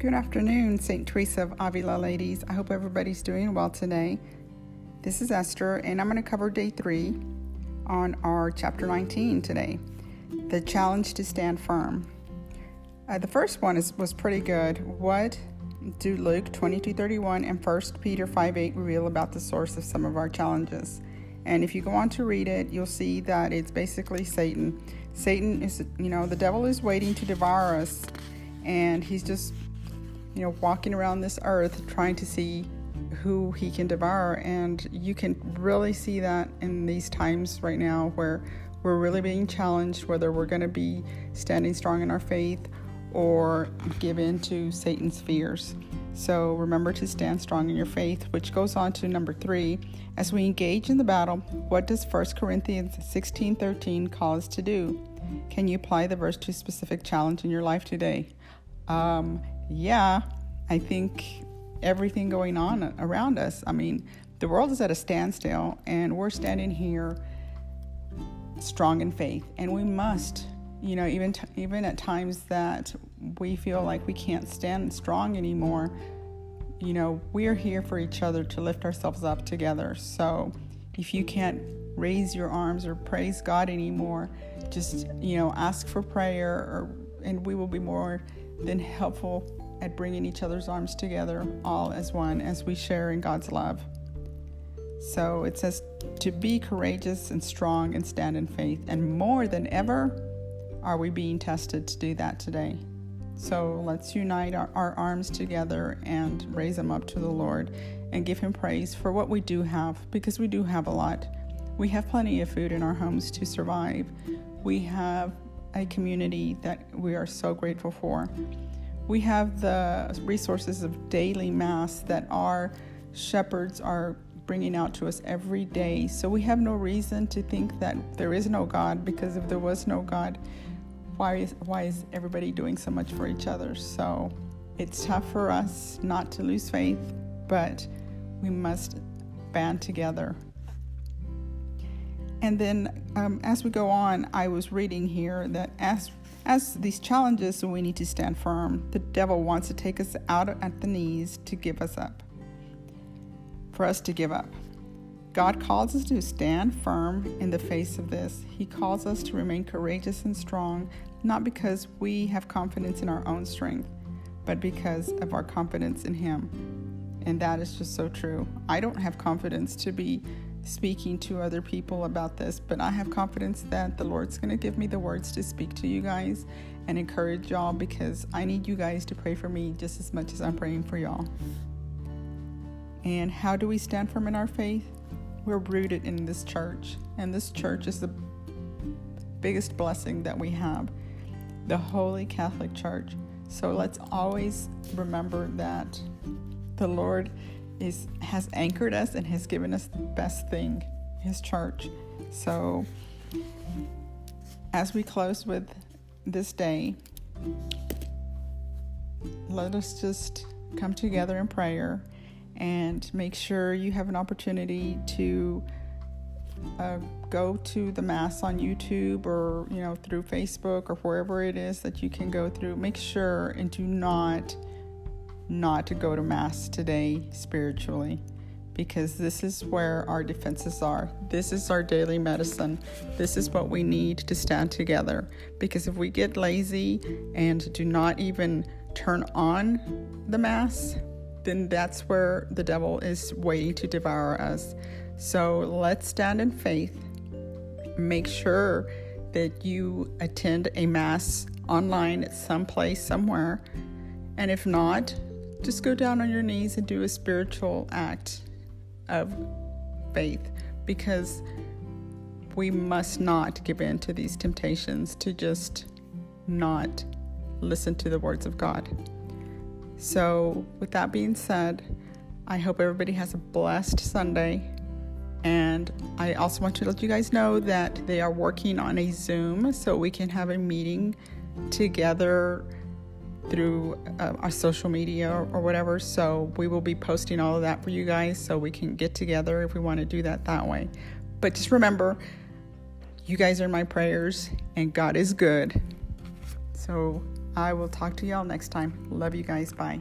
Good afternoon, St. Teresa of Avila ladies. I hope everybody's doing well today. This is Esther, and I'm going to cover day three on our chapter 19 today the challenge to stand firm. Uh, the first one is, was pretty good. What do Luke 22:31 and 1 Peter 5:8 reveal about the source of some of our challenges? And if you go on to read it, you'll see that it's basically Satan. Satan is, you know, the devil is waiting to devour us, and he's just you know, walking around this earth trying to see who he can devour. And you can really see that in these times right now where we're really being challenged whether we're going to be standing strong in our faith or give in to Satan's fears. So remember to stand strong in your faith, which goes on to number three. As we engage in the battle, what does 1 Corinthians 16 13 call us to do? Can you apply the verse to a specific challenge in your life today? Um, yeah, I think everything going on around us. I mean, the world is at a standstill, and we're standing here strong in faith, and we must. You know, even t- even at times that we feel like we can't stand strong anymore, you know, we're here for each other to lift ourselves up together. So, if you can't raise your arms or praise God anymore, just you know, ask for prayer, or and we will be more than helpful at bringing each other's arms together, all as one, as we share in God's love. So it says to be courageous and strong and stand in faith. And more than ever, are we being tested to do that today? So let's unite our, our, arms together and raise them up to the Lord and give Him praise for what we do have, because we do have a lot. We have plenty of food in our homes to survive. We have a community that we are so grateful for. We have the resources of daily Mass that our shepherds are bringing out to us every day. So we have no reason to think that there is no God because if there was no God, why is, why is everybody doing so much for each other? So it's tough for us not to lose faith, but we must band together and then um, as we go on, I was reading here that as as these challenges, we need to stand firm. The devil wants to take us out at the knees to give us up, for us to give up. God calls us to stand firm in the face of this. He calls us to remain courageous and strong, not because we have confidence in our own strength, but because of our confidence in Him. And that is just so true. I don't have confidence to be speaking to other people about this, but I have confidence that the Lord's going to give me the words to speak to you guys and encourage y'all because I need you guys to pray for me just as much as I'm praying for y'all. And how do we stand firm in our faith? We're rooted in this church, and this church is the biggest blessing that we have the Holy Catholic Church. So let's always remember that the Lord is has anchored us and has given us the best thing, his church. So as we close with this day, let us just come together in prayer and make sure you have an opportunity to uh, go to the mass on YouTube or you know through Facebook or wherever it is that you can go through. Make sure and do not not to go to Mass today spiritually because this is where our defenses are. This is our daily medicine. This is what we need to stand together. Because if we get lazy and do not even turn on the Mass, then that's where the devil is waiting to devour us. So let's stand in faith. Make sure that you attend a Mass online at some place, somewhere. And if not, just go down on your knees and do a spiritual act of faith because we must not give in to these temptations to just not listen to the words of God. So, with that being said, I hope everybody has a blessed Sunday. And I also want to let you guys know that they are working on a Zoom so we can have a meeting together through uh, our social media or, or, whatever. So we will be posting all of that for you guys so we can get together if we want to do that that way. But just remember, you guys are my prayers and God is good. So I will talk to y'all next time. Love you guys. Bye.